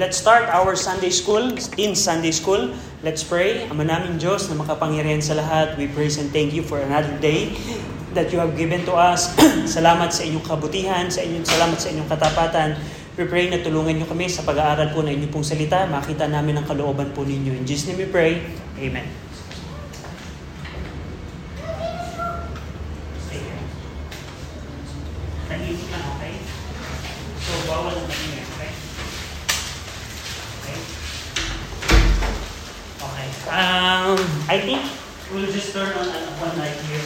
let's start our Sunday School, Teen Sunday School. Let's pray. Ama namin Diyos na makapangyarihan sa lahat, we praise and thank you for another day that you have given to us. salamat sa inyong kabutihan, sa inyong salamat sa inyong katapatan. We pray na tulungan niyo kami sa pag-aaral po ng inyong pong salita. Makita namin ang kalooban po ninyo. In Jesus' name we pray. Amen. Tahimik lang, okay? So, bawal ang tahimik, okay? Okay. Okay. Um, I think we'll just turn on uh, one light here.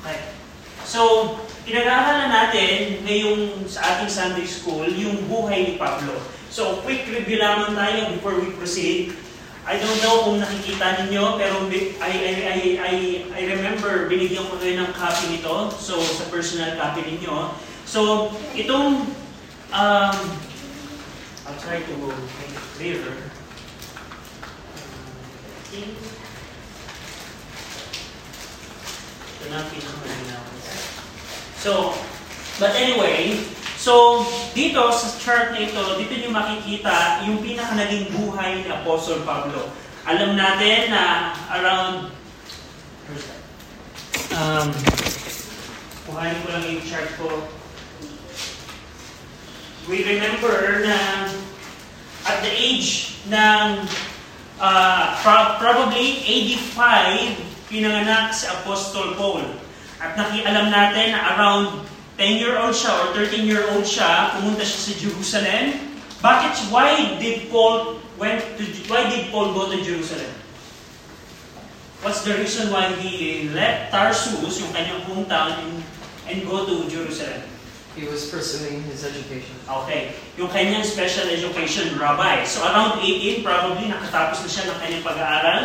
Okay. So, pinag-aaralan natin ngayong sa ating Sunday School yung buhay ni Pablo. So, quick review lamang tayo before we proceed. I don't know kung nakikita ninyo, pero I, I, I, I, I remember binigyan ko kayo ng copy nito. So, sa personal copy ninyo. So, itong, um, I'll try to make it clearer. Ito na ang pinakamalinaw. So, but anyway, so dito sa chart na ito, dito nyo makikita yung pinaka naging buhay ni Apostle Pablo. Alam natin na around, um, kuhanin ko lang yung chart ko. We remember na at the age ng uh, pro- probably 85, pinanganak si Apostle Paul. At nakialam natin na around 10-year-old siya or 13-year-old siya, pumunta siya sa Jerusalem. Bakit? Why did Paul went to why did Paul go to Jerusalem? What's the reason why he left Tarsus, yung kanyang hometown, and, go to Jerusalem? He was pursuing his education. Okay. Yung kanyang special education, rabbi. So around 18, probably nakatapos na siya ng kanyang pag-aaral.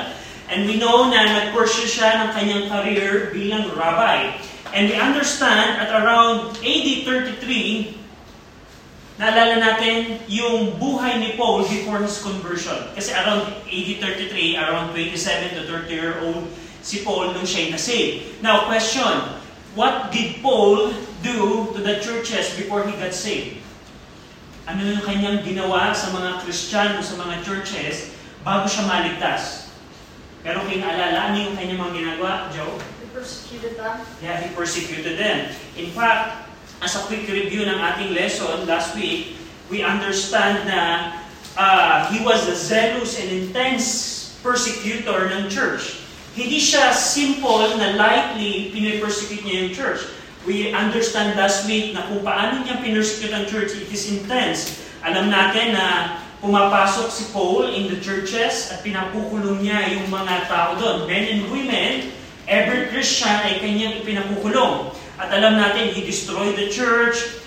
And we know na nag-pursue siya ng kanyang career bilang rabbi. And we understand at around AD 33, naalala natin yung buhay ni Paul before his conversion. Kasi around AD 33, around 27 to 30 year old si Paul nung siya'y na-save. Now, question, what did Paul do to the churches before he got saved? Ano yung kanyang ginawa sa mga Kristiyano, sa mga churches, bago siya maligtas? Pero kung naalala, ano yung kanyang mga ginagawa, Joe? Persecuted them. Yeah, he persecuted them. In fact, as a quick review ng ating lesson last week, we understand na uh, he was a zealous and intense persecutor ng church. Hindi siya simple na lightly pinipersecute niya yung church. We understand last week na kung paano niya pinersecute ang church, it is intense. Alam natin na pumapasok si Paul in the churches at pinakukulong niya yung mga tao doon. Men and women, every Christian ay kanyang ipinakukulong. At alam natin, he destroyed the church.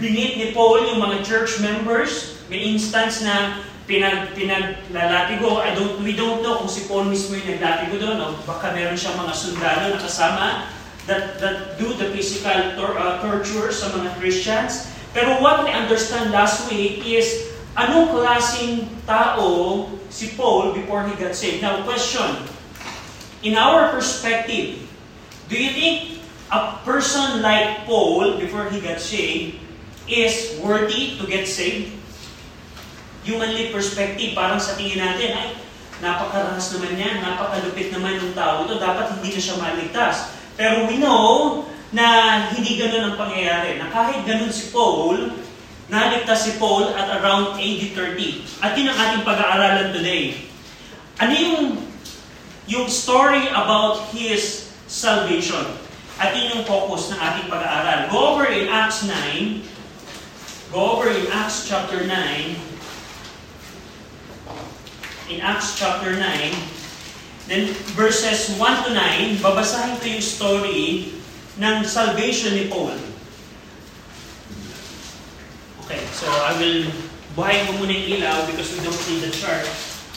Binit ni Paul yung mga church members. May instance na pinag, pinaglatigo. I don't, we don't know kung si Paul mismo yung naglatigo doon. O baka meron siyang mga sundalo na kasama that, that do the physical tor- uh, torture sa mga Christians. Pero what we understand last week is anong klaseng tao si Paul before he got saved. Now, question. In our perspective, do you think a person like Paul before he got saved is worthy to get saved? Humanly perspective, parang sa tingin natin, ay, napakarahas naman yan, napakalupit naman ng tao ito, dapat hindi na siya maligtas. Pero we know na hindi ganun ang pangyayari. Na kahit ganun si Paul, naligtas si Paul at around AD 30. At yun ang ating pag-aaralan today. Ano yung, yung story about his salvation? At yun yung focus ng ating pag-aaral. Go over in Acts 9. Go over in Acts chapter 9. In Acts chapter 9. Then verses 1 to 9, babasahin ko yung story ng salvation ni Paul. Okay, so I will buhayin ko muna yung ilaw because we don't need the chart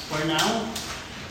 for now.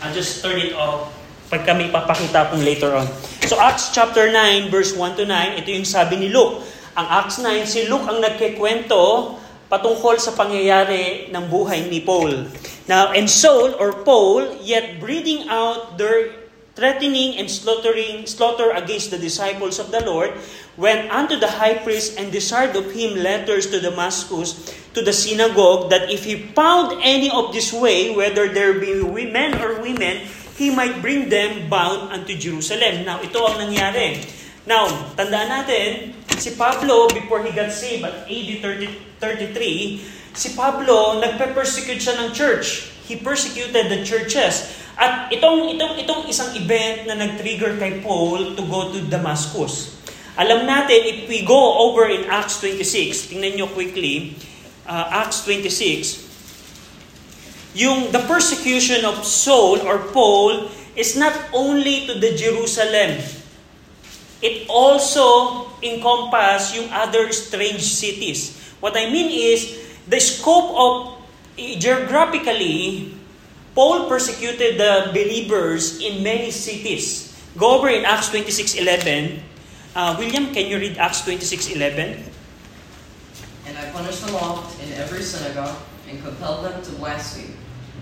I'll just turn it off pag kami papakita pong later on. So Acts chapter 9 verse 1 to 9, ito yung sabi ni Luke. Ang Acts 9, si Luke ang nagkikwento patungkol sa pangyayari ng buhay ni Paul. Now, and Saul or Paul, yet breathing out their threatening and slaughtering slaughter against the disciples of the Lord, went unto the high priest and desired of him letters to Damascus to the synagogue that if he found any of this way, whether there be men or women, he might bring them bound unto Jerusalem. Now, ito ang nangyari. Now, tandaan natin, si Pablo, before he got saved at AD 30, 33, si Pablo, nagpe-persecute siya ng church. He persecuted the churches. At itong, itong, itong isang event na nag-trigger kay Paul to go to Damascus. Alam natin, if we go over in Acts 26, tingnan nyo quickly, uh, Acts 26, yung the persecution of Saul or Paul is not only to the Jerusalem. It also encompass yung other strange cities. What I mean is, the scope of, geographically, Paul persecuted the believers in many cities. Go over in Acts 26.11. Uh, William, can you read Acts 26.11? And I punished them all in every synagogue, and compelled them to blaspheme.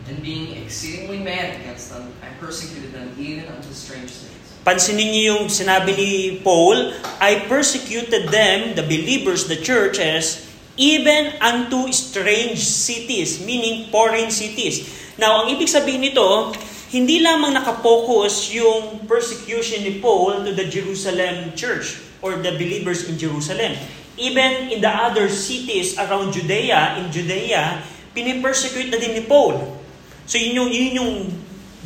And being exceedingly mad against them, I persecuted them even unto strange cities. Pansinin niyo yung sinabi ni Paul, I persecuted them, the believers, the churches, even unto strange cities, meaning foreign cities. Now, ang ibig sabihin nito, hindi lamang nakapokus yung persecution ni Paul to the Jerusalem church or the believers in Jerusalem. Even in the other cities around Judea, in Judea, pinipersecute na din ni Paul. So yun yung, yun yung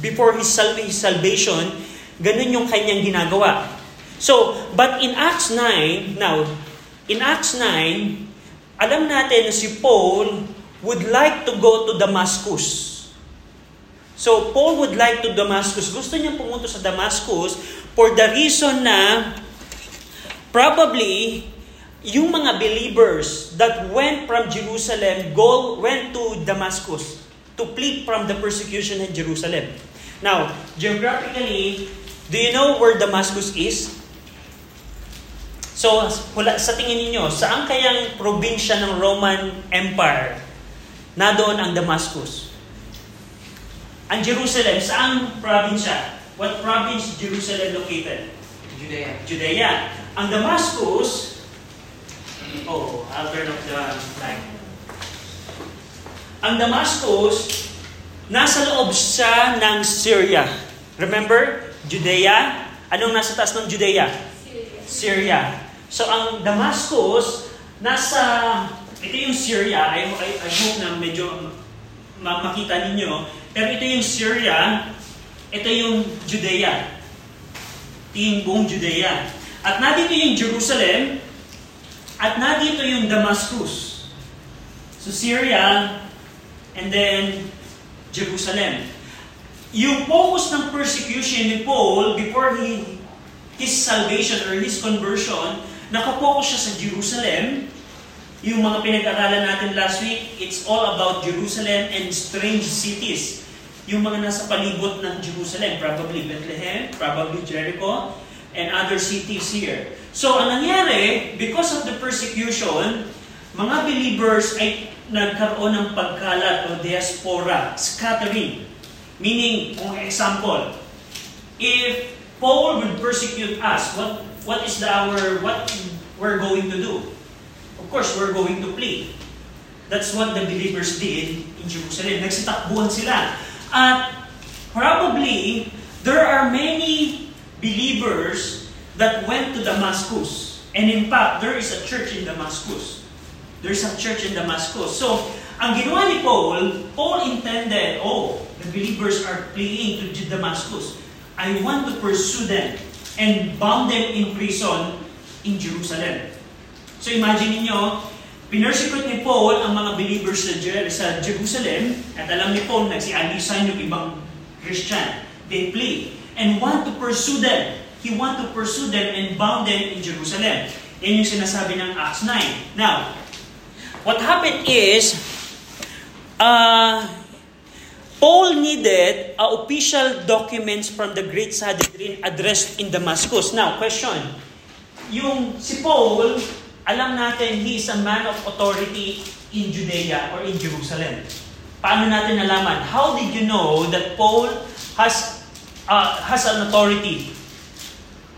before his, sal- his salvation, ganun yung kanyang ginagawa. So, but in Acts 9, now, in Acts 9, alam natin na si Paul would like to go to Damascus. So, Paul would like to Damascus. Gusto niya pumunta sa Damascus for the reason na probably yung mga believers that went from Jerusalem go went to Damascus to flee from the persecution in Jerusalem. Now, geographically, do you know where Damascus is? So, hula, sa tingin ninyo, saan kayang probinsya ng Roman Empire na doon ang Damascus? Ang Jerusalem, saan probinsya? What province Jerusalem located? Judea. Judea. Ang Damascus, oh, I'll turn off the light. Ang Damascus, nasa loob siya ng Syria. Remember? Judea. Anong nasa taas ng Judea? Syria. So ang Damascus, nasa, ito yung Syria, I, I, I hope na medyo ma- makita ninyo, pero ito yung Syria, ito yung Judea. Ito yung buong Judea. At nandito yung Jerusalem, at nandito yung Damascus. So Syria, and then Jerusalem. Yung focus ng persecution ni Paul before he his salvation or his conversion, nakapokus siya sa Jerusalem. Yung mga pinag-aralan natin last week, it's all about Jerusalem and strange cities. Yung mga nasa palibot ng Jerusalem, probably Bethlehem, probably Jericho, and other cities here. So, ang nangyari, because of the persecution, mga believers ay nagkaroon ng pagkalat o diaspora, scattering. Meaning, kung example, if Paul would persecute us, what what is the our what we're going to do? Of course, we're going to flee. That's what the believers did in Jerusalem. Nagsitakbuhan sila. At probably, there are many believers that went to Damascus. And in fact, there is a church in Damascus. There's a church in Damascus. So, ang ginawa ni Paul, Paul intended, oh, the believers are fleeing to Damascus. I want to pursue them and bound them in prison in Jerusalem. So imagine niyo, pinersecute ni Paul ang mga believers sa Jerusalem at alam ni Paul nagsialisan yung ibang Christian. They flee and want to pursue them. He want to pursue them and bound them in Jerusalem. Yan yung sinasabi ng Acts 9. Now, what happened is, uh, Paul needed uh, official documents from the Great Sanhedrin addressed in Damascus. Now, question. Yung si Paul, alam natin he is a man of authority in Judea or in Jerusalem. Paano natin nalaman? How did you know that Paul has uh, has an authority?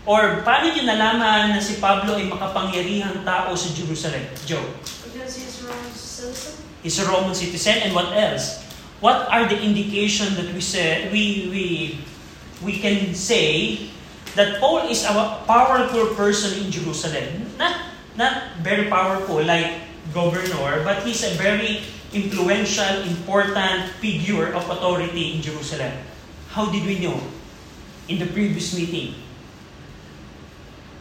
Or paano niyo nalaman na si Pablo ay makapangyarihang tao sa Jerusalem? Joe? Because he's a Roman citizen. He's a Roman citizen and what else? What are the indication that we say we we we can say that Paul is a powerful person in Jerusalem? Not not very powerful like governor, but he's a very influential, important figure of authority in Jerusalem. How did we know? In the previous meeting.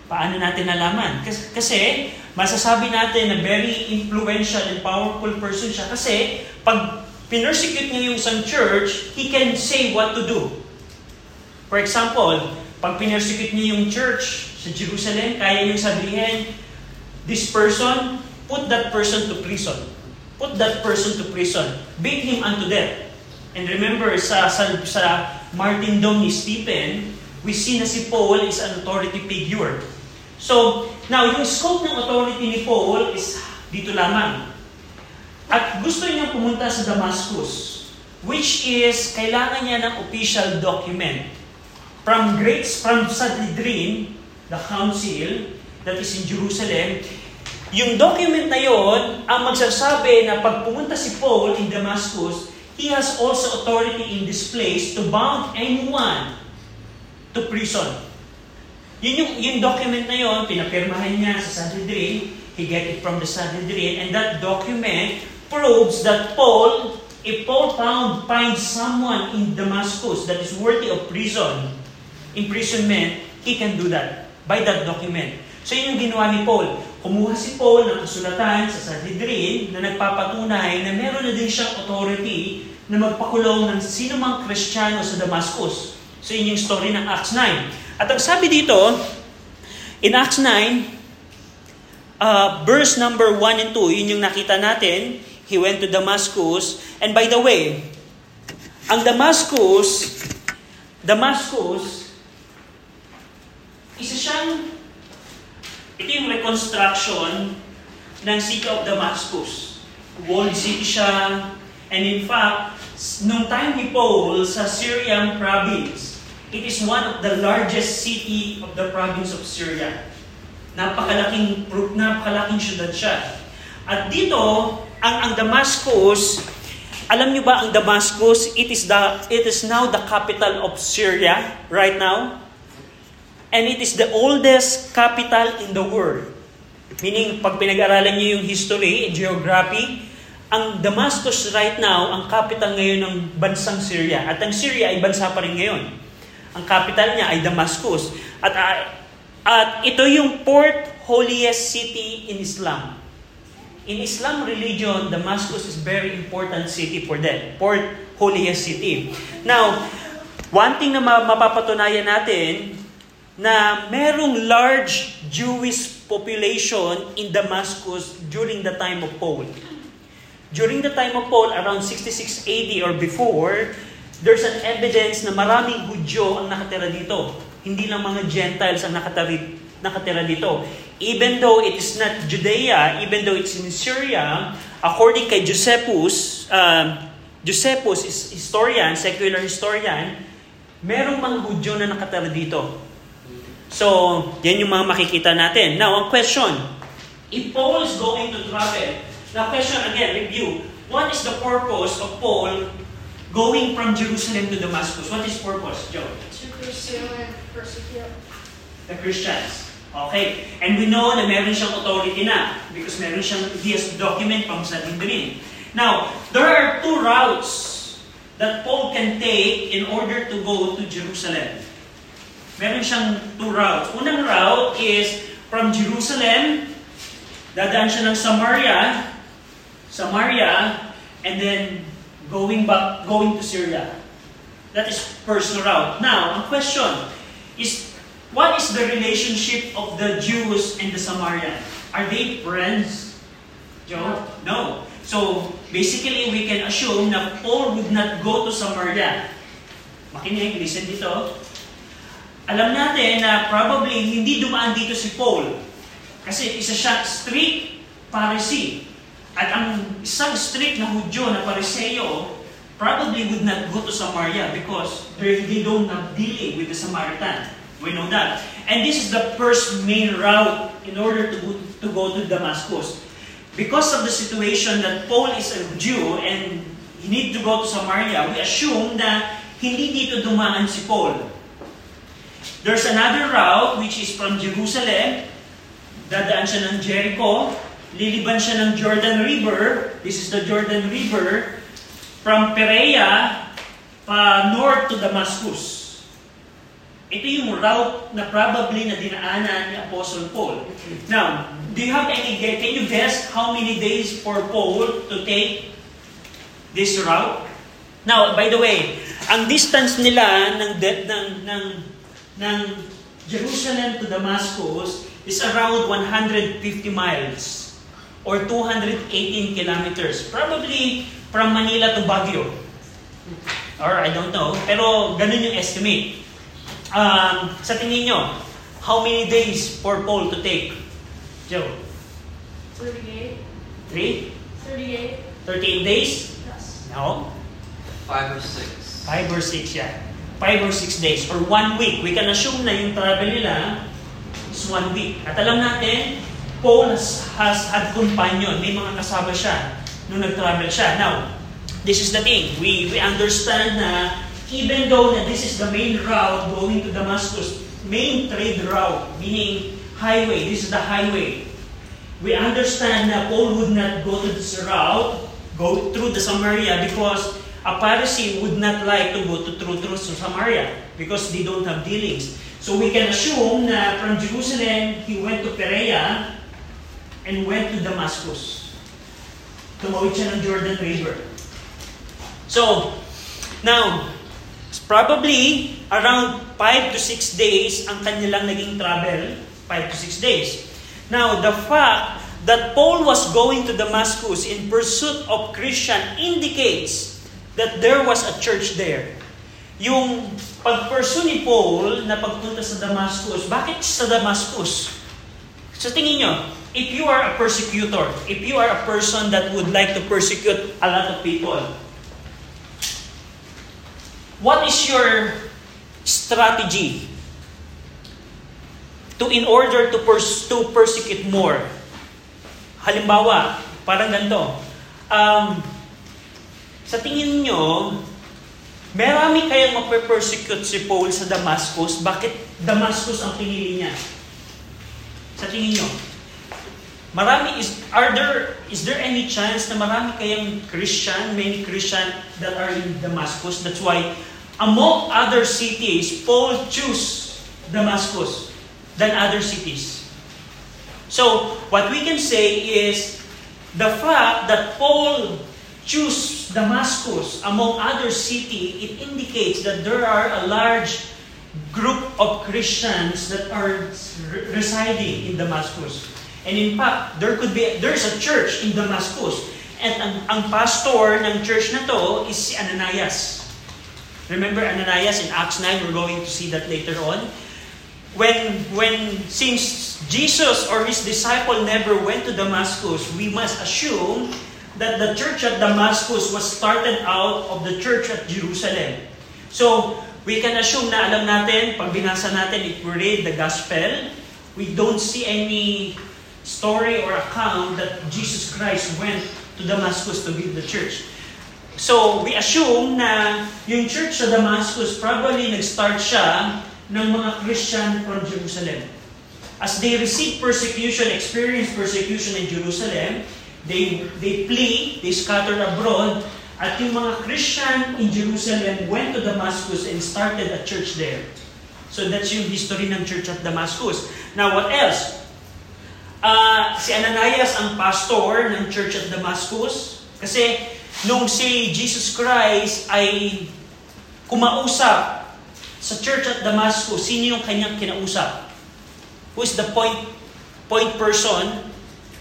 Paano natin nalaman? Kasi, masasabi natin na very influential and powerful person siya kasi pag pinersecute niya yung isang church, he can say what to do. For example, pag pinersecute niya yung church sa Jerusalem, kaya niyang sabihin, this person, put that person to prison. Put that person to prison. Beat him unto death. And remember, sa, sa, sa martyrdom ni Stephen, we see na si Paul is an authority figure. So, now, yung scope ng authority ni Paul is dito lamang. At gusto niya pumunta sa Damascus, which is, kailangan niya ng official document. From great, from Sanhedrin, the council that is in Jerusalem, yung document na yon ang magsasabi na pag pumunta si Paul in Damascus, he has also authority in this place to bound anyone to prison. Yun yung, yung document na yon, pinapirmahan niya sa Sanhedrin, he get it from the Sanhedrin, and that document proves that Paul, if Paul found, finds someone in Damascus that is worthy of prison, imprisonment, he can do that by that document. So yun yung ginawa ni Paul. Kumuha si Paul ng kasulatan sa Sanhedrin na nagpapatunay na meron na din siyang authority na magpakulong ng sino mang Kristiyano sa Damascus. So yun yung story ng Acts 9. At ang sabi dito, in Acts 9, uh, verse number 1 and 2, yun yung nakita natin, he went to Damascus. And by the way, ang Damascus, Damascus, isa siyang, ito yung reconstruction ng city of Damascus. Walled siya, and in fact, nung time ni Paul sa Syrian province, it is one of the largest city of the province of Syria. Napakalaking, napakalaking syudad siya. At dito, ang, ang Damascus, alam niyo ba ang Damascus, it is, the, it is now the capital of Syria right now. And it is the oldest capital in the world. Meaning, pag pinag-aralan niyo yung history, geography, ang Damascus right now, ang capital ngayon ng bansang Syria. At ang Syria ay bansa pa rin ngayon. Ang capital niya ay Damascus. At, uh, at ito yung fourth holiest city in Islam. In Islam religion, Damascus is very important city for them. Fourth holiest city. Now, one thing na mapapatunayan natin na merong large Jewish population in Damascus during the time of Paul. During the time of Paul, around 66 AD or before, there's an evidence na maraming Hudyo ang nakatira dito. Hindi lang mga Gentiles ang nakatira, nakatira dito. Even though it is not Judea, even though it's in Syria, according kay Josephus, uh, Josephus is historian, secular historian, merong mga Hudyo na nakatira dito. So, yan yung mga makikita natin. Now, ang question, if Paul is going to travel, now question again, review, what is the purpose of Paul going from Jerusalem to Damascus? What is purpose, Joe? To pursue and persecute. The Christians. Okay. And we know na meron siyang authority na because meron siyang he has document from Sanhedrin. Now, there are two routes that Paul can take in order to go to Jerusalem. Meron siyang two routes. Unang route is from Jerusalem, dadaan siya ng Samaria, Samaria, and then going back, going to Syria. That is first route. Now, ang question is, what is the relationship of the Jews and the Samaritan? Are they friends? Joe? No. So, basically, we can assume na Paul would not go to Samaria. Makinig, listen dito. Alam natin na probably hindi dumaan dito si Paul. Kasi isa siya strict Pharisee. At ang isang strict na Hudyo na Pariseo, probably would not go to Samaria because they, they don't have dealing with the Samaritan. We know that. And this is the first main route in order to go, to go to Damascus. Because of the situation that Paul is a Jew and he need to go to Samaria, we assume na hindi dito dumaan si Paul. There's another route which is from Jerusalem, dadaan siya ng Jericho, liliban siya ng Jordan River, this is the Jordan River, from Perea pa north to Damascus. Ito yung route na probably na dinaanan ni Apostle Paul. Now, do you have any? Can you guess how many days for Paul to take this route? Now, by the way, ang distance nila ng de- ng ng ng Jerusalem to Damascus is around 150 miles or 218 kilometers. Probably from Manila to Baguio. Or I don't know. Pero ganun yung estimate. Um, sa tingin nyo, how many days for Paul to take? Joe? 38. 3? 38. 38 days? Yes. No? Five or six. 5 or 6 yan. 5 or 6 days or 1 week. We can assume na yung travel nila is 1 week. At alam natin, Paul has, has had companion. May mga kasama siya nung nag-travel siya. Now, this is the thing. We, we understand na even though na this is the main route going to Damascus, main trade route, meaning highway, this is the highway. We understand na Paul would not go to this route, go through the Samaria because a Pharisee would not like to go to through, through Samaria because they don't have dealings. So we can assume na from Jerusalem, he went to Perea and went to Damascus. Tumawid siya ng Jordan River. So, now, probably around 5 to 6 days ang kanilang naging travel, 5 to 6 days. Now, the fact that Paul was going to Damascus in pursuit of Christian indicates that there was a church there. Yung pag-pursue ni Paul na pagpunta sa Damascus, bakit sa Damascus? Sa tingin nyo, if you are a persecutor, if you are a person that would like to persecute a lot of people, what is your strategy to in order to, pers- to persecute more? Halimbawa, parang ganito. Um, sa tingin nyo, marami kayang mape-persecute si Paul sa Damascus. Bakit Damascus ang pinili niya? Sa tingin nyo? Marami is are there is there any chance na marami kayang Christian, many Christian that are in Damascus? That's why among other cities, Paul chose Damascus than other cities. So, what we can say is the fact that Paul chose Damascus among other city, it indicates that there are a large group of Christians that are residing in Damascus. And in fact, there could be there's a church in Damascus. And ang, ang pastor ng church na to is si Ananias. Remember Ananias in Acts 9? We're going to see that later on. When, when since Jesus or his disciple never went to Damascus, we must assume that the church at Damascus was started out of the church at Jerusalem. So, we can assume na alam natin, pag binasa natin, if we read the gospel, we don't see any story or account that Jesus Christ went to Damascus to build the church. So, we assume na yung church sa Damascus probably nag-start siya ng mga Christian from Jerusalem. As they received persecution, experienced persecution in Jerusalem, they, they flee, they scattered abroad, at yung mga Christian in Jerusalem went to Damascus and started a church there. So that's yung history ng church at Damascus. Now, what else? Uh, si Ananias ang pastor ng church at Damascus. Kasi nung si Jesus Christ ay kumausap sa church at Damascus, sino yung kanyang kinausap? Who is the point point person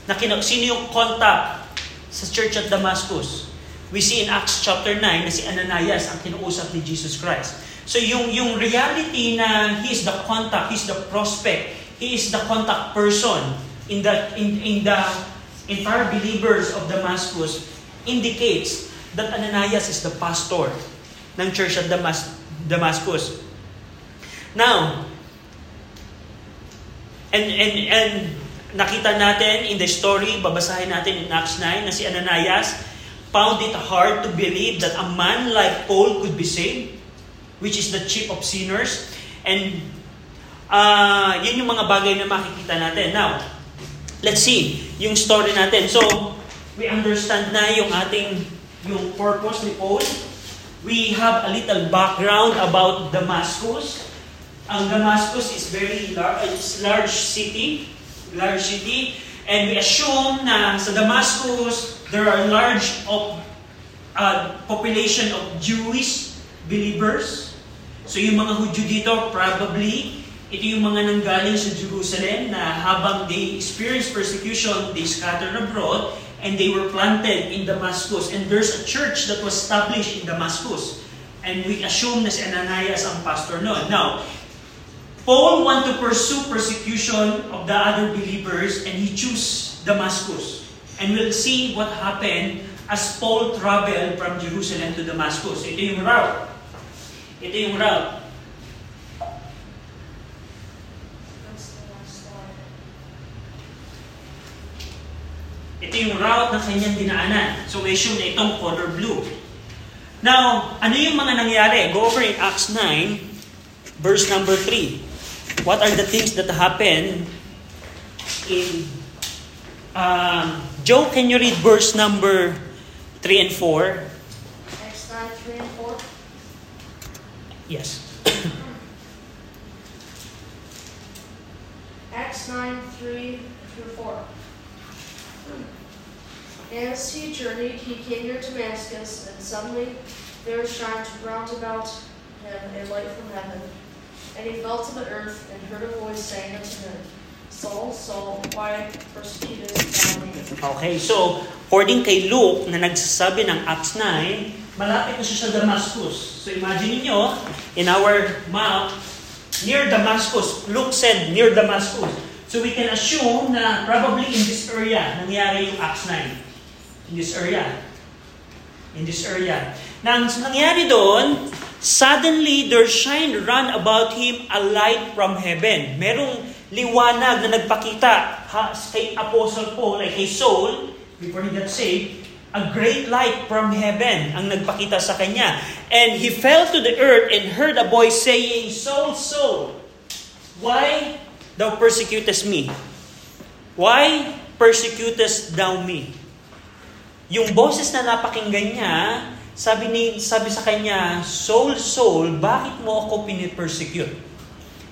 na kina, sino yung contact sa church at Damascus? We see in Acts chapter 9 na si Ananias ang kinausap ni Jesus Christ. So yung yung reality na he is the contact, he is the prospect, he is the contact person in the in, in the entire believers of Damascus indicates that Ananias is the pastor ng church at Damas- Damascus. Now, and, and, and nakita natin in the story, babasahin natin in Acts 9, na si Ananias found it hard to believe that a man like Paul could be saved, which is the chief of sinners. And uh, yun yung mga bagay na makikita natin. Now, let's see yung story natin. So, we understand na yung ating yung purpose ni Paul. We have a little background about Damascus. Ang Damascus is very large, it's large city, large city, and we assume na sa Damascus there are large of uh, population of Jewish believers. So yung mga Hudyo dito probably ito yung mga nanggaling sa Jerusalem na habang they experienced persecution, they scattered abroad and they were planted in Damascus. And there's a church that was established in Damascus. And we assume na si Ananias ang pastor noon. Now, Paul want to pursue persecution of the other believers and he choose Damascus. And we'll see what happened as Paul traveled from Jerusalem to Damascus. Ito yung route. Ito yung route. Ito yung route na kanyang dinaanan. So, we assume na itong color blue. Now, ano yung mga nangyari? Go over in Acts 9, verse number 3. What are the things that happen in... Um, Joe, can you read verse number 3 and 4? Acts 9, 3 and 4. Yes. Acts 9, 3 through 4. As he journeyed, he came near Damascus, and suddenly there shined round about him a light from heaven. And he fell to the earth and heard a voice saying unto him, Saul, Saul, why persecutest thou me? Okay, so according kay Luke na nagsasabi ng Acts 9, malapit na siya sa Damascus. So imagine niyo in our map, near Damascus. Luke said near Damascus. So we can assume na probably in this area nangyari yung Acts 9. In this area. In this area. Nang nangyari doon, suddenly there shine round about him a light from heaven. Merong liwanag na nagpakita ha, kay Apostle Paul, ay kay Saul, before he got saved, a great light from heaven ang nagpakita sa kanya. And he fell to the earth and heard a voice saying, Saul, Saul, why thou persecutest me? Why persecutest thou me? Yung boses na napakinggan niya, sabi, ni, sabi sa kanya, Saul, Saul, bakit mo ako pinipersecute?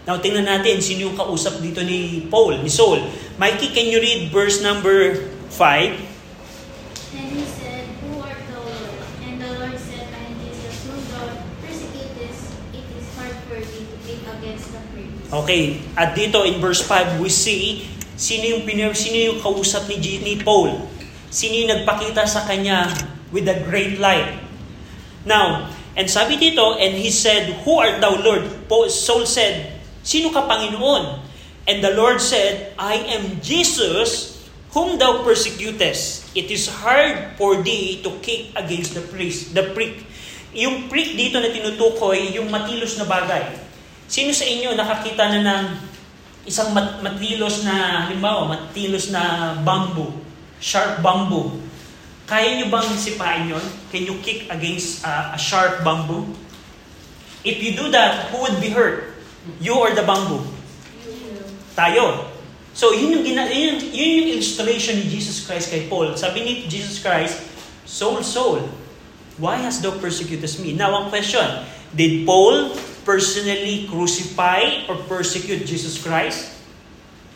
Now, tingnan natin sino yung kausap dito ni Paul, ni Saul. Mikey, can you read verse number 5? And he said, Who art thou, Lord? And the Lord said, I am Jesus, whom thou persecutest. It is hard for thee to kick against the pricks. Okay, at dito in verse 5, we see sino yung, pinir, sino yung kausap ni, ni Paul. Sino yung nagpakita sa kanya with a great light. Now, and sabi dito, and he said, Who art thou, Lord? Saul said, Sino ka, Panginoon? And the Lord said, I am Jesus, whom thou persecutest. It is hard for thee to kick against the priest, the prick. Yung prick dito na tinutukoy, yung matilos na bagay. Sino sa inyo nakakita na ng isang mat- matilos na, halimbawa, matilos na bamboo, sharp bamboo? Kaya nyo bang sipain yon? Can you kick against uh, a sharp bamboo? If you do that, who would be hurt? You or the bamboo? Tayo. So, yun yung, gina- yun, yun yung illustration ni Jesus Christ kay Paul. Sabi ni Jesus Christ, Soul, soul, why hast thou persecutest me? Now, ang question, did Paul personally crucify or persecute Jesus Christ?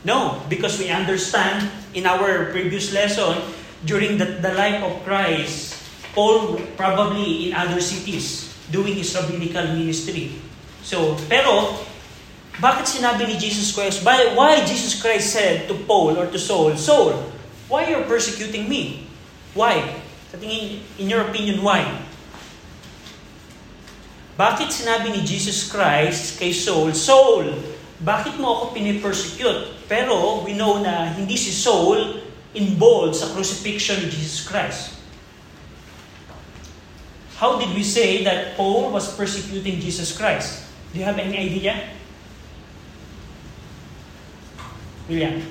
No, because we understand in our previous lesson, during the, the life of Christ, Paul probably in other cities doing his rabbinical ministry. So, pero, bakit sinabi ni Jesus Christ, why, why Jesus Christ said to Paul or to Saul, Saul, why are you persecuting me? Why? Sa tingin, in your opinion, why? Bakit sinabi ni Jesus Christ kay Saul, Saul, bakit mo ako pinipersecute? Pero we know na hindi si Saul involved sa crucifixion ni Jesus Christ. how did we say that Paul was persecuting Jesus Christ? Do you have any idea? William?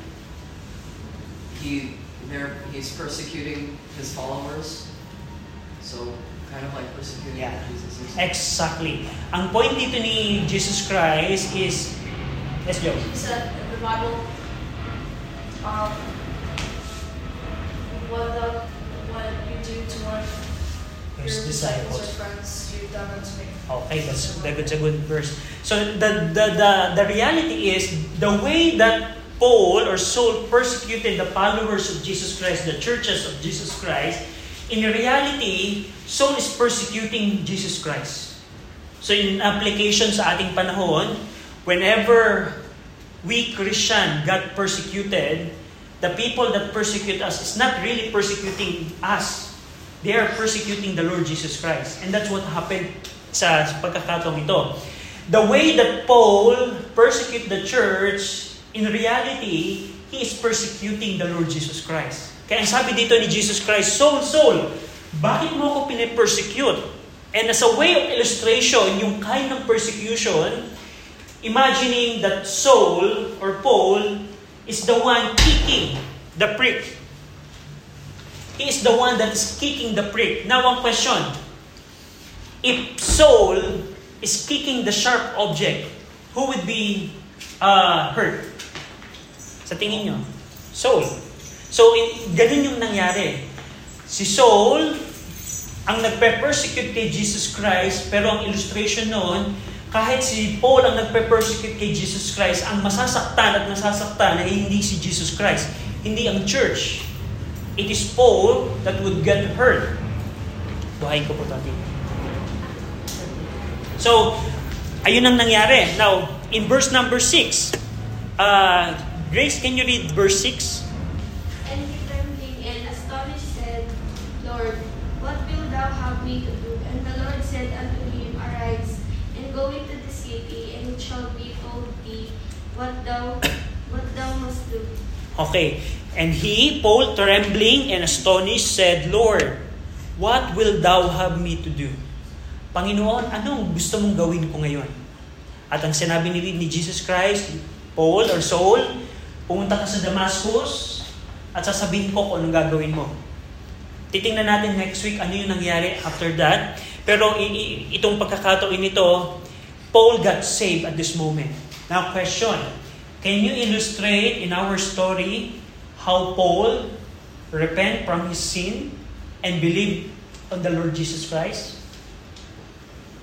He there he's persecuting his followers. So kind of like persecuting Yeah. Jesus. or. Exactly. Ang point dito ni Jesus Christ is, yes, Joe. He said in the Bible, um, what, the, what you do to one of your disciples or friends, you've done unto me. Okay, that's, that's a good verse. So the, the, the, the reality is, the way that Paul or Saul persecuted the followers of Jesus Christ, the churches of Jesus Christ, in reality, Saul is persecuting Jesus Christ. So in application sa ating panahon, whenever we Christian got persecuted, the people that persecute us is not really persecuting us. They are persecuting the Lord Jesus Christ. And that's what happened sa pagkakataong ito. The way that Paul persecute the church, in reality, he is persecuting the Lord Jesus Christ. Kaya sabi dito ni Jesus Christ, Saul, Saul, bakit mo ako pinipersecute? And as a way of illustration, yung kind ng persecution, imagining that Saul or Paul is the one kicking the prick. He is the one that is kicking the prick. Now, one question. If Saul is kicking the sharp object, who would be uh, hurt? Sa tingin nyo? Saul. So, in, ganun yung nangyari. Si Saul, ang nagpe-persecute kay Jesus Christ, pero ang illustration noon, kahit si Paul ang nagpe-persecute kay Jesus Christ, ang masasaktan at nasasaktan ay hindi si Jesus Christ, hindi ang church. It is Paul that would get hurt. Buhayin ko po ito. So, ayun ang nangyari. Now, in verse number 6, uh, Grace, can you read verse 6? And he trembling and astonished said, Lord, what wilt thou have me to do? And the Lord said unto him, Arise, and go into the city, and it shall be told thee what thou what thou must do. Okay. And he, Paul, trembling and astonished, said, Lord, what will thou have me to do? Panginoon, anong gusto mong gawin ko ngayon? At ang sinabi ni, ni Jesus Christ, Paul or Saul, pumunta ka sa Damascus at sasabihin ko kung anong gagawin mo. Titingnan natin next week ano yung nangyari after that. Pero itong pagkakataon nito, Paul got saved at this moment. Now question, can you illustrate in our story how Paul repent from his sin and believe on the Lord Jesus Christ?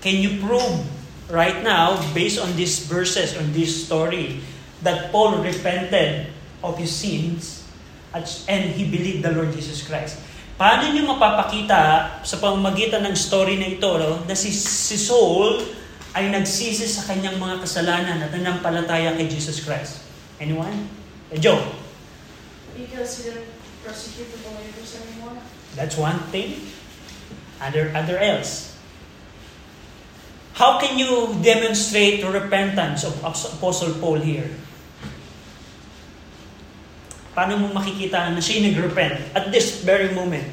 Can you prove right now, based on these verses, on this story, that Paul repented of his sins at, and he believed the Lord Jesus Christ? Paano niyo mapapakita sa pamamagitan ng story na ito no, na si, si Saul ay nagsisi sa kanyang mga kasalanan at nanampalataya kay Jesus Christ? Anyone? Eh, Joe? Because he didn't persecute the believers anymore. That's one thing. Other, other else. How can you demonstrate the repentance of Apostle Paul here? Paano mo makikita na siya nag-repent at this very moment?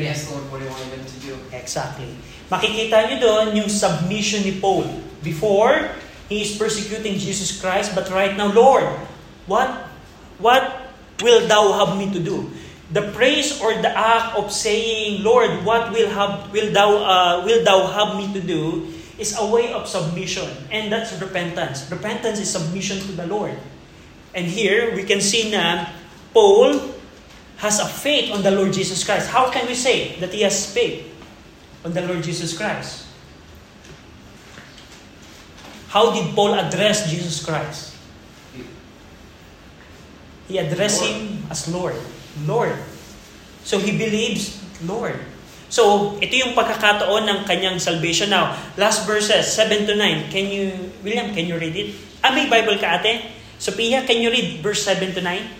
The Lord what he wanted him to do. Exactly. Makikita niyo doon yung submission ni Paul. Before, he is persecuting Jesus Christ, but right now, Lord, what what will thou have me to do? The praise or the act of saying, Lord, what will have will thou uh, will thou have me to do is a way of submission, and that's repentance. Repentance is submission to the Lord. And here we can see na Paul has a faith on the Lord Jesus Christ. How can we say that he has faith on the Lord Jesus Christ? How did Paul address Jesus Christ? He addressed Lord. him as Lord. Lord. So he believes Lord. So, ito yung pagkakataon ng kanyang salvation. Now, last verses, 7 to 9. Can you, William, can you read it? Ah, may Bible ka ate? Sophia, can you read verse 7 to 9?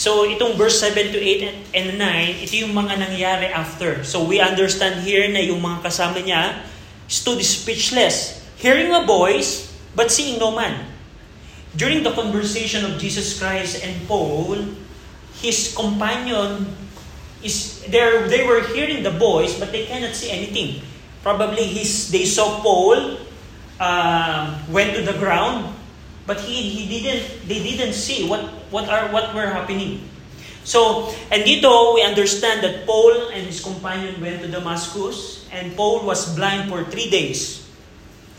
So, itong verse 7 to 8 and 9, ito yung mga nangyari after. So, we understand here na yung mga kasama niya stood speechless, hearing a voice, but seeing no man. During the conversation of Jesus Christ and Paul, his companion is there they were hearing the voice but they cannot see anything probably his they saw paul uh, went to the ground but he he didn't they didn't see what what are what were happening so and dito we understand that paul and his companion went to damascus and paul was blind for three days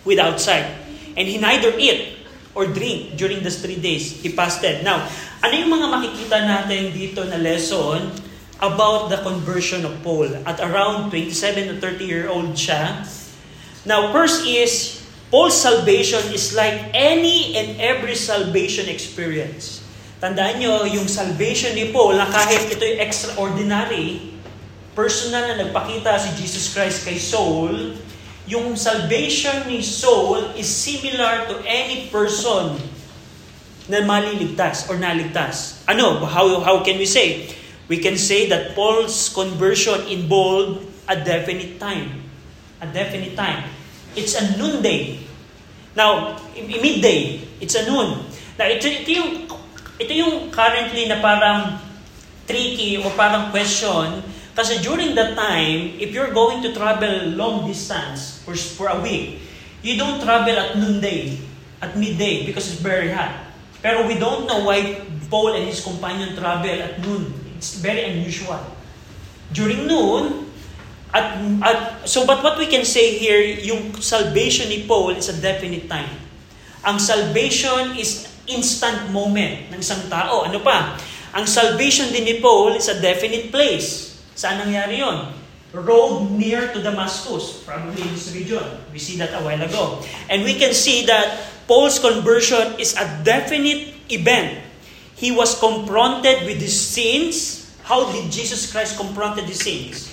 without sight and he neither eat or drink during those three days he fasted now ano yung mga makikita natin dito na lesson about the conversion of Paul. At around 27 to 30 year old siya. Now, first is, Paul's salvation is like any and every salvation experience. Tandaan nyo, yung salvation ni Paul, na kahit ito yung extraordinary, personal na nagpakita si Jesus Christ kay Saul, yung salvation ni Saul is similar to any person na maliligtas or naligtas. Ano? How, how can we say? We can say that Paul's conversion involved a definite time. A definite time. It's a noonday. Now, midday, it's a noon. Now, ito, ito yung ito yung currently na parang tricky or parang question kasi during that time, if you're going to travel long distance for, for a week, you don't travel at noonday, at midday because it's very hot. Pero we don't know why Paul and his companion travel at noon It's very unusual. During noon, at, at, so but what we can say here, yung salvation ni Paul is a definite time. Ang salvation is instant moment ng isang tao. Ano pa? Ang salvation din ni Paul is a definite place. Saan nangyari yon? Road near to Damascus, probably in this region. We see that a while ago. And we can see that Paul's conversion is a definite event He was confronted with his sins. How did Jesus Christ confronted his sins?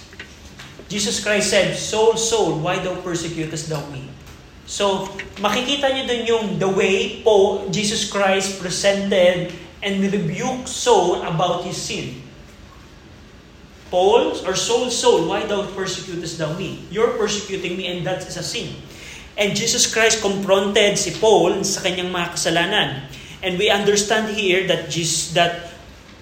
Jesus Christ said, Soul, soul, why thou persecutest thou me? So, makikita niyo dun yung the way po Jesus Christ presented and rebuked Saul about his sin. Paul, or soul, soul, why thou persecutest thou me? You're persecuting me and that is a sin. And Jesus Christ confronted si Paul sa kanyang mga kasalanan. And we understand here that Jesus, that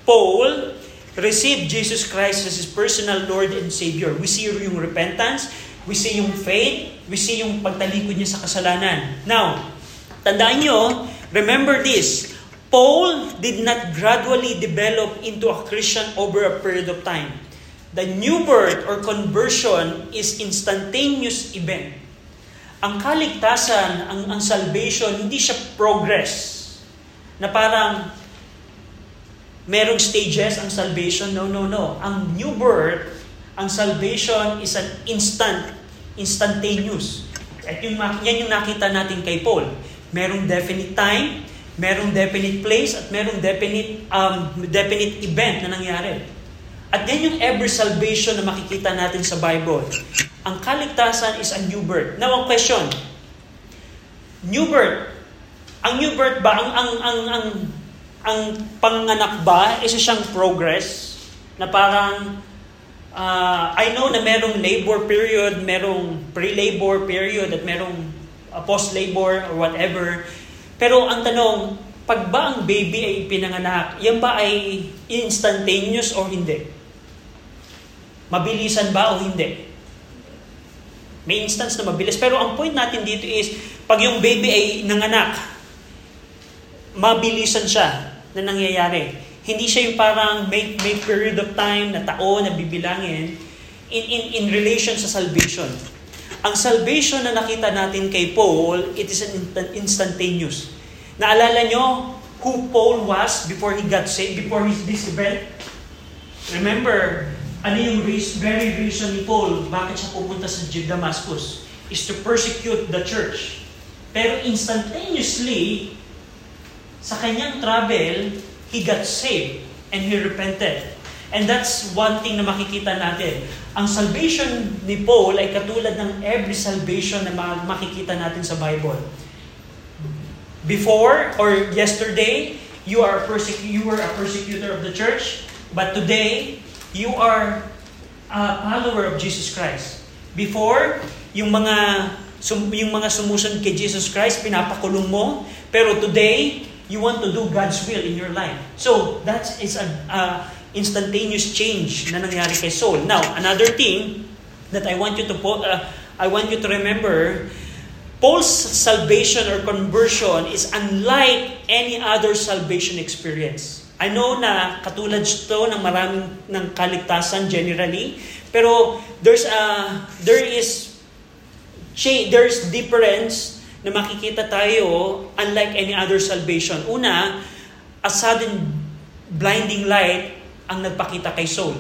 Paul received Jesus Christ as his personal Lord and Savior. We see yung repentance, we see yung faith, we see yung pagtalikod niya sa kasalanan. Now, tandaan nyo, remember this, Paul did not gradually develop into a Christian over a period of time. The new birth or conversion is instantaneous event. Ang kaligtasan, ang, ang salvation, hindi siya progress na parang merong stages ang salvation. No, no, no. Ang new birth, ang salvation is an instant, instantaneous. At yung, yan yung nakita natin kay Paul. Merong definite time, merong definite place, at merong definite, um, definite event na nangyari. At yan yung every salvation na makikita natin sa Bible. Ang kaligtasan is a new birth. Now, ang question, new birth, ang new birth ba, ang, ang, ang, ang, ang panganak ba, isa siyang progress na parang, uh, I know na merong labor period, merong pre-labor period, at merong uh, post-labor or whatever. Pero ang tanong, pag ba ang baby ay pinanganak, yan ba ay instantaneous or hindi? Mabilisan ba o hindi? May instance na mabilis. Pero ang point natin dito is, pag yung baby ay nanganak, mabilisan siya na nangyayari. Hindi siya yung parang may, may period of time na taon na bibilangin in, in, in relation sa salvation. Ang salvation na nakita natin kay Paul, it is an instantaneous. Naalala nyo who Paul was before he got saved, before his this? Remember, ano yung very reason ni Paul, bakit siya pupunta sa Damascus? Is to persecute the church. Pero instantaneously, sa kanyang travel, he got saved and he repented. And that's one thing na makikita natin. Ang salvation ni Paul ay katulad ng every salvation na makikita natin sa Bible. Before or yesterday, you are a persec- you were a persecutor of the church, but today you are a follower of Jesus Christ. Before, yung mga yung mga sumusunod kay Jesus Christ, pinapakulong mo, pero today, you want to do God's will in your life. So, that is a, a instantaneous change na nangyari kay Saul. Now, another thing that I want you to po, uh, I want you to remember Paul's salvation or conversion is unlike any other salvation experience. I know na katulad ito ng maraming ng kaligtasan generally, pero there's a there is change, there's difference na makikita tayo unlike any other salvation. Una, a sudden blinding light ang nagpakita kay Saul.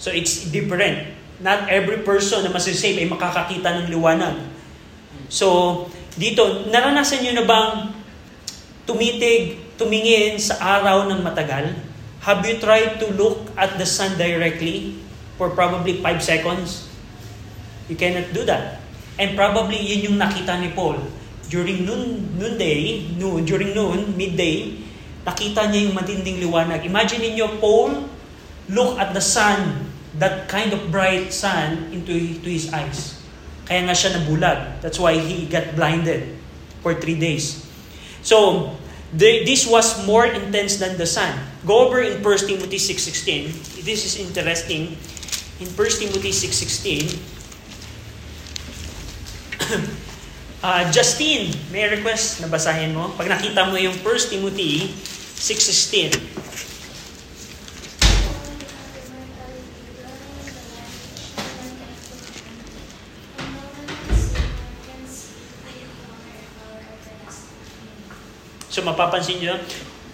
So it's different. Not every person na masisave ay makakakita ng liwanag. So, dito, naranasan nyo na bang tumitig, tumingin sa araw ng matagal? Have you tried to look at the sun directly for probably 5 seconds? You cannot do that. And probably yun yung nakita ni Paul. During noon, noonday, noon, during noon, midday, nakita niya yung matinding liwanag. Imagine niyo Paul look at the sun, that kind of bright sun into, into his eyes. Kaya nga siya nabulag. That's why he got blinded for three days. So, the, this was more intense than the sun. Go over in 1 Timothy 6.16. This is interesting. In 1 Timothy 6.16, uh, Justine, may request na basahin mo. Pag nakita mo yung 1 Timothy 6.16, So mapapansin nyo,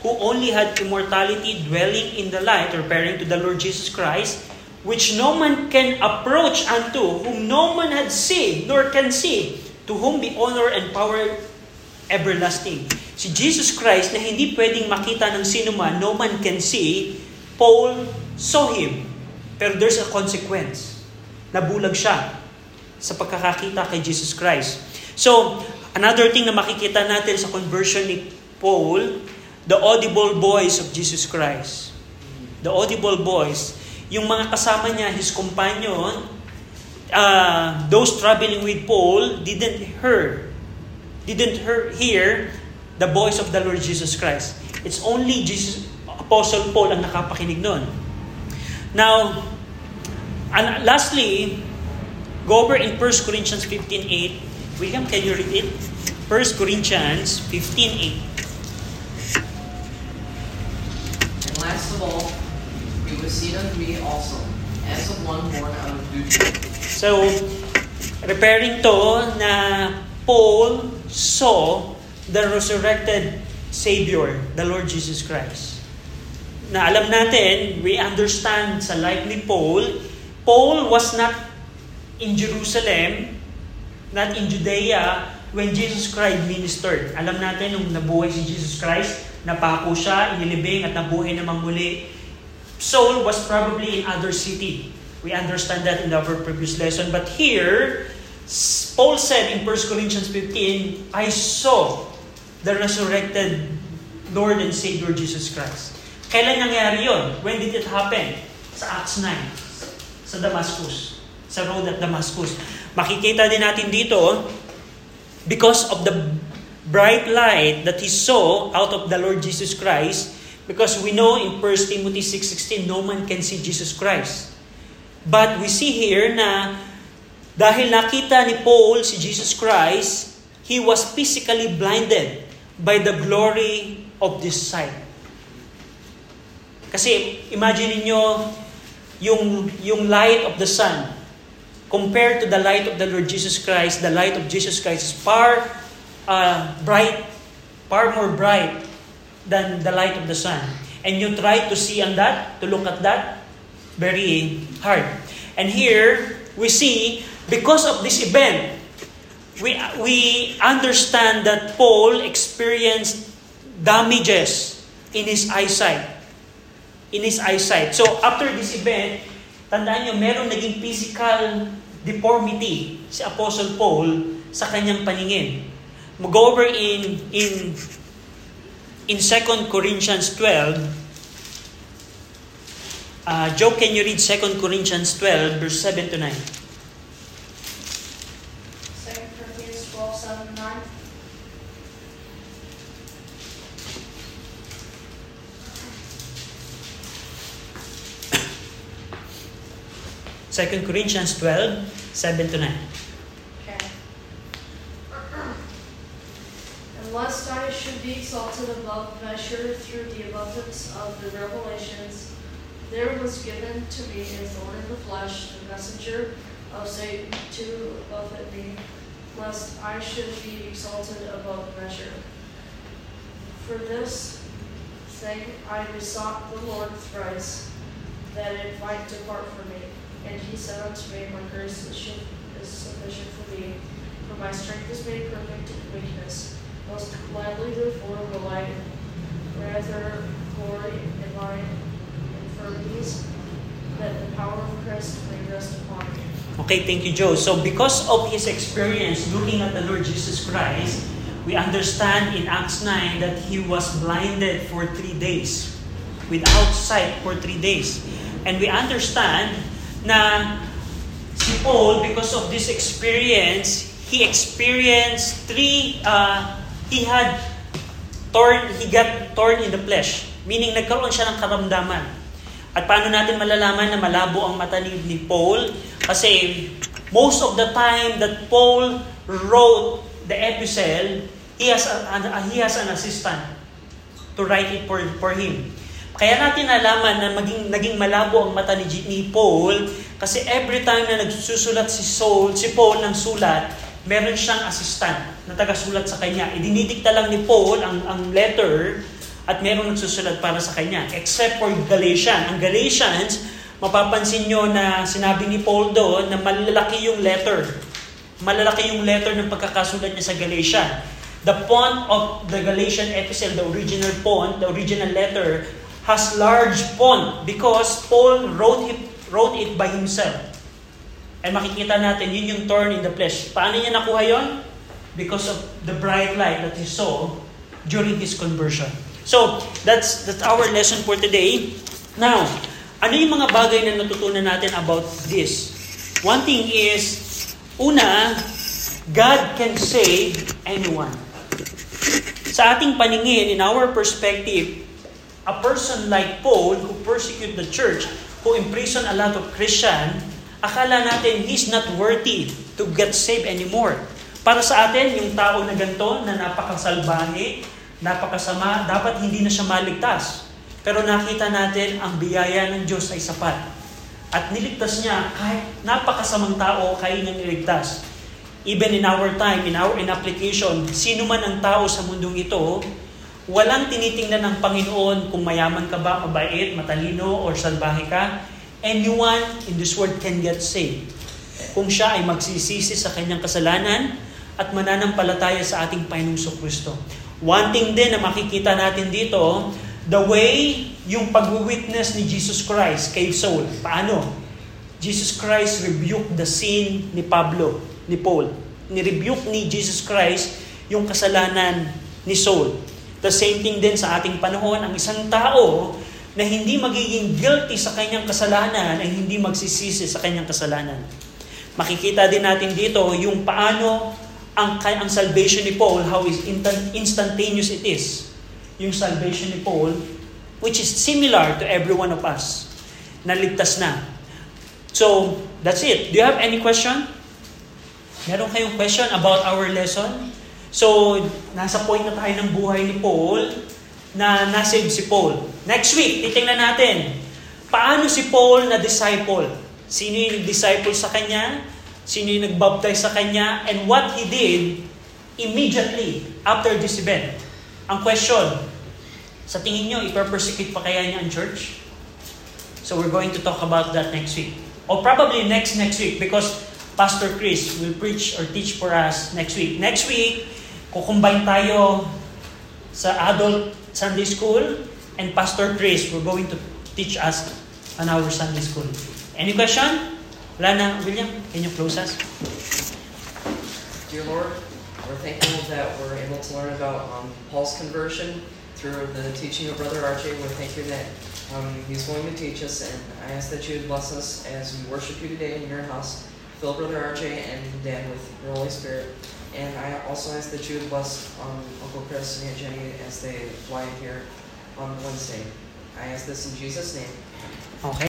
who only had immortality dwelling in the light, referring to the Lord Jesus Christ, which no man can approach unto, whom no man had seen, nor can see, to whom be honor and power everlasting. Si Jesus Christ na hindi pwedeng makita ng sino man, no man can see, Paul saw him. Pero there's a consequence. Nabulag siya sa pagkakakita kay Jesus Christ. So, another thing na makikita natin sa conversion ni Paul, the audible voice of Jesus Christ. The audible voice. Yung mga kasama niya, his companion, uh, those traveling with Paul didn't hear, didn't hear, hear the voice of the Lord Jesus Christ. It's only Jesus, Apostle Paul ang nakapakinig nun. Now, and lastly, go over in 1 Corinthians 15.8. William, can you read it? 1 Corinthians 15.8. And last of all, unto me also, as of one born out of time. So, referring to na Paul saw the resurrected Savior, the Lord Jesus Christ. Na alam natin, we understand sa life ni Paul, Paul was not in Jerusalem, not in Judea, when Jesus Christ ministered. Alam natin, nung nabuhay si Jesus Christ, napako siya, inilibing at nabuhay namang muli. Saul was probably in other city. We understand that in our previous lesson. But here, Paul said in 1 Corinthians 15, I saw the resurrected Lord and Savior Jesus Christ. Kailan nangyari yon? When did it happen? Sa Acts 9, sa Damascus, sa road at Damascus. Makikita din natin dito, because of the bright light that he saw out of the Lord Jesus Christ, because we know in 1 Timothy 6.16, no man can see Jesus Christ. But we see here na dahil nakita ni Paul si Jesus Christ, he was physically blinded by the glory of this sight. Kasi imagine niyo yung, yung light of the sun compared to the light of the Lord Jesus Christ, the light of Jesus Christ is far uh, bright, far more bright than the light of the sun. And you try to see on that, to look at that, very hard. And here, we see, because of this event, we, we understand that Paul experienced damages in his eyesight. In his eyesight. So, after this event, tandaan nyo, meron naging physical deformity si Apostle Paul sa kanyang paningin. Mag-go over in, in in 2 Corinthians 12, uh, Joe, can you read 2 Corinthians 12, verse 7 to 9? 2 Corinthians 12, 7 and 9. Second Corinthians 12, 7 to 9. Okay. And lest I should be exalted above measure through the abundance of the revelations, there was given to me a thorn in the flesh, the messenger of Satan to buffet me, lest I should be exalted above measure. For this thing I besought the Lord thrice, that it might depart from me. And he said unto me, My grace is is sufficient for thee, for my strength is made perfect in weakness. Most gladly therefore I rather in my infirmities, that the power of Christ may rest upon me. Okay, thank you, Joe. So because of his experience looking at the Lord Jesus Christ, we understand in Acts 9 that he was blinded for three days, without sight for three days. And we understand na si Paul, because of this experience, he experienced three, uh, he had torn, he got torn in the flesh. Meaning, nagkaroon siya ng karamdaman. At paano natin malalaman na malabo ang mata ni, ni Paul? Kasi most of the time that Paul wrote the epistle, he has, a, a- he has an assistant to write it for, for him. Kaya natin nalaman na maging, naging malabo ang mata ni, ni Paul kasi every time na nagsusulat si Saul, si Paul ng sulat, meron siyang assistant na tagasulat sa kanya. Idinidikta lang ni Paul ang, ang letter at meron nagsusulat para sa kanya. Except for Galatians. Ang Galatians, mapapansin nyo na sinabi ni Paul doon na malalaki yung letter. Malalaki yung letter ng pagkakasulat niya sa Galatia. The font of the Galatian epistle, the original font, the original letter, has large font because Paul wrote it, wrote it by himself. And makikita natin, yun yung thorn in the flesh. Paano niya nakuha yon? Because of the bright light that he saw during his conversion. So, that's, that's our lesson for today. Now, ano yung mga bagay na natutunan natin about this? One thing is, una, God can save anyone. Sa ating paningin, in our perspective, a person like Paul who persecuted the church, who imprisoned a lot of Christian, akala natin he's not worthy to get saved anymore. Para sa atin, yung tao na ganito, na napakasalbahe, napakasama, dapat hindi na siya maligtas. Pero nakita natin, ang biyaya ng Diyos ay sapat. At niligtas niya, kahit napakasamang tao, kaya niya niligtas. Even in our time, in our in application, sino man ang tao sa mundong ito, walang tinitingnan ng Panginoon kung mayaman ka ba, mabait, matalino, or salbahe ka. Anyone in this world can get saved. Kung siya ay magsisisi sa kanyang kasalanan at mananampalataya sa ating Panginoong Kristo. One thing din na makikita natin dito, the way yung pag-witness ni Jesus Christ kay Saul. Paano? Jesus Christ rebuked the sin ni Pablo, ni Paul. Ni-rebuke ni Jesus Christ yung kasalanan ni Saul. The same thing din sa ating panahon, ang isang tao na hindi magiging guilty sa kanyang kasalanan ay hindi magsisisi sa kanyang kasalanan. Makikita din natin dito yung paano ang, ang salvation ni Paul, how is instantaneous it is. Yung salvation ni Paul, which is similar to every one of us. Naligtas na. So, that's it. Do you have any question? Meron kayong question about our lesson? So, nasa point na tayo ng buhay ni Paul na nasave si Paul. Next week, titingnan natin, paano si Paul na disciple? Sino yung nag-disciple sa kanya? Sino yung nag-baptize sa kanya? And what he did immediately after this event. Ang question, sa tingin nyo, iper-persecute pa kaya niya ang church? So we're going to talk about that next week. Or probably next next week because Pastor Chris will preach or teach for us next week. Next week, kukumbine tayo sa adult Sunday school and Pastor Chris will going to teach us on our Sunday school. Any question? Wala na, William? Can you close us? Dear Lord, we're thankful that we're able to learn about um, Paul's conversion through the teaching of Brother Archie, We're thankful that um, he's going to teach us, and I ask that you would bless us as we worship you today in your house. Fill Brother Archie and Dan with your Holy Spirit. And I also ask that you would bless um, Uncle Chris and Aunt Jenny as they fly in here on Wednesday. I ask this in Jesus' name. Okay.